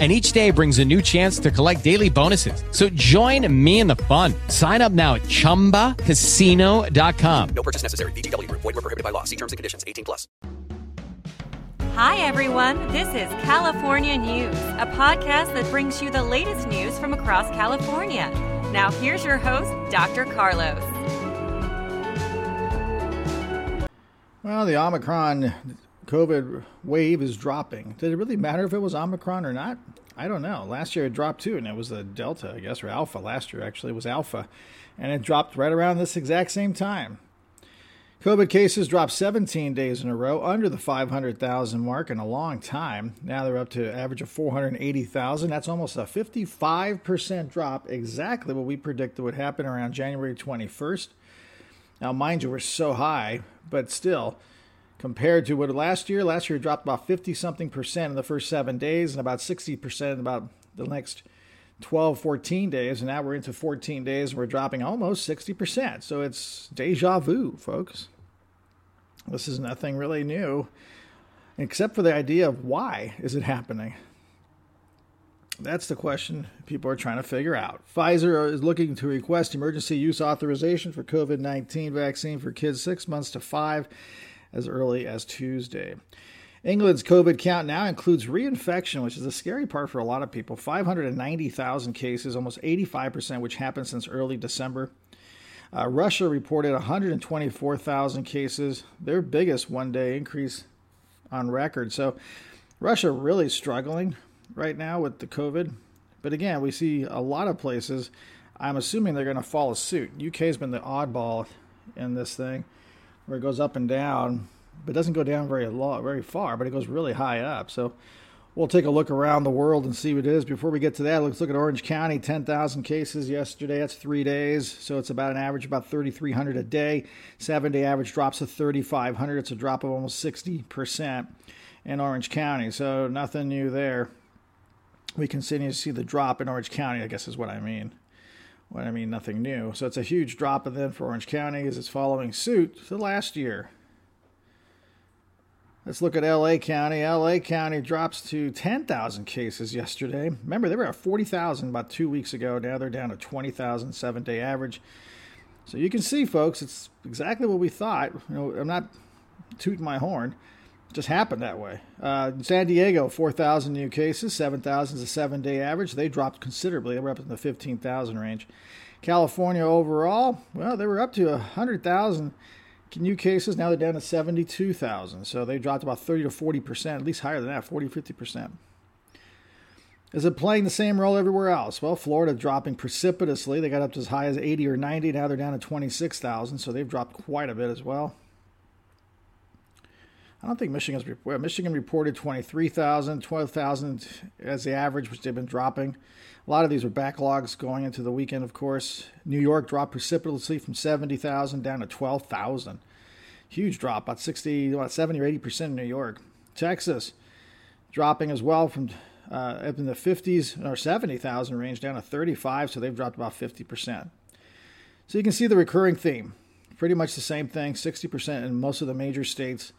and each day brings a new chance to collect daily bonuses. So join me in the fun. Sign up now at ChumbaCasino.com. No purchase necessary. VGW. Void were prohibited by law. See terms and conditions. 18 plus. Hi, everyone. This is California News, a podcast that brings you the latest news from across California. Now, here's your host, Dr. Carlos. Well, the Omicron COVID wave is dropping. Did it really matter if it was Omicron or not? I don't know. Last year it dropped too, and it was the Delta, I guess, or Alpha last year actually. It was Alpha. And it dropped right around this exact same time. COVID cases dropped 17 days in a row, under the 500,000 mark in a long time. Now they're up to an average of 480,000. That's almost a 55% drop, exactly what we predicted would happen around January 21st. Now, mind you, we're so high, but still, compared to what last year. Last year dropped about 50 something percent in the first seven days and about 60 percent in about the next 12, 14 days. And now we're into 14 days and we're dropping almost 60 percent. So it's deja vu, folks. This is nothing really new, except for the idea of why is it happening. That's the question people are trying to figure out. Pfizer is looking to request emergency use authorization for COVID 19 vaccine for kids six months to five as early as Tuesday. England's COVID count now includes reinfection, which is a scary part for a lot of people. 590,000 cases, almost 85%, which happened since early December. Uh, Russia reported 124,000 cases, their biggest one day increase on record. So, Russia really struggling right now with the COVID. But again, we see a lot of places. I'm assuming they're going to follow suit. UK has been the oddball in this thing where it goes up and down, but doesn't go down very long, very far, but it goes really high up. So we'll take a look around the world and see what it is. Before we get to that, let's look at Orange County. 10,000 cases yesterday. That's three days. So it's about an average about 3,300 a day. Seven day average drops to 3,500. It's a drop of almost 60% in Orange County. So nothing new there. We continue to see the drop in Orange County, I guess is what I mean. What I mean, nothing new. So it's a huge drop and then for Orange County as it's following suit to last year. Let's look at LA County. LA County drops to 10,000 cases yesterday. Remember, they were at 40,000 about two weeks ago. Now they're down to 20,000 seven day average. So you can see, folks, it's exactly what we thought. You know, I'm not tooting my horn. Just happened that way. Uh, San Diego, 4,000 new cases. 7,000 is a seven day average. They dropped considerably. They were up in the 15,000 range. California overall, well, they were up to 100,000 new cases. Now they're down to 72,000. So they dropped about 30 to 40%, at least higher than that, 40, 50%. Is it playing the same role everywhere else? Well, Florida dropping precipitously. They got up to as high as 80 or 90. Now they're down to 26,000. So they've dropped quite a bit as well. I don't think Michigan's well, Michigan reported 23,000, 12,000 as the average, which they've been dropping. A lot of these are backlogs going into the weekend, of course. New York dropped precipitously from 70,000 down to 12,000. Huge drop, about 60, about 70 or 80 percent in New York. Texas dropping as well from uh, up in the 50s or 70,000 range down to 35, so they've dropped about 50 percent. So you can see the recurring theme. Pretty much the same thing, 60 percent in most of the major states,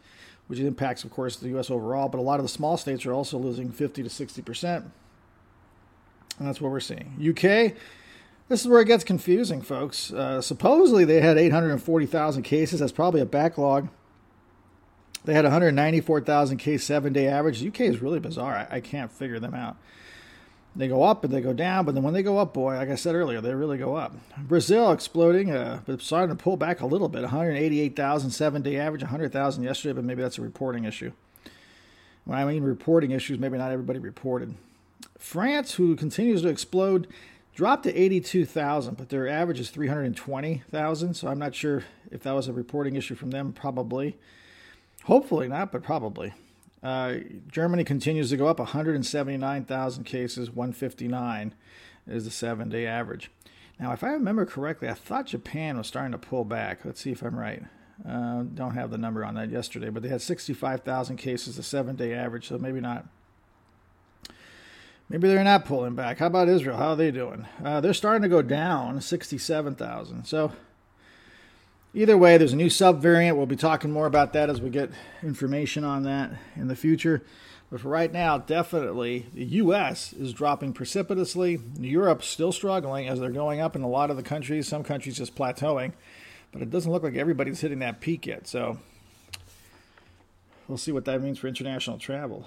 which impacts, of course, the U.S. overall. But a lot of the small states are also losing 50 to 60 percent. And that's what we're seeing. UK, this is where it gets confusing, folks. Uh, supposedly they had 840,000 cases. That's probably a backlog. They had 194,000 case seven day average. The UK is really bizarre. I, I can't figure them out. They go up and they go down, but then when they go up, boy, like I said earlier, they really go up. Brazil exploding, uh, but starting to pull back a little bit. 188,000 seven day average, 100,000 yesterday, but maybe that's a reporting issue. When I mean reporting issues, maybe not everybody reported. France, who continues to explode, dropped to 82,000, but their average is 320,000. So I'm not sure if that was a reporting issue from them. Probably. Hopefully not, but probably. Uh, Germany continues to go up 179,000 cases, 159 is the seven day average. Now, if I remember correctly, I thought Japan was starting to pull back. Let's see if I'm right. Uh, don't have the number on that yesterday, but they had 65,000 cases, a seven day average, so maybe not. Maybe they're not pulling back. How about Israel? How are they doing? Uh, they're starting to go down, 67,000. So, either way, there's a new subvariant. We'll be talking more about that as we get information on that in the future. But for right now, definitely the U.S. is dropping precipitously. Europe's still struggling as they're going up in a lot of the countries. Some countries just plateauing. But it doesn't look like everybody's hitting that peak yet. So we'll see what that means for international travel.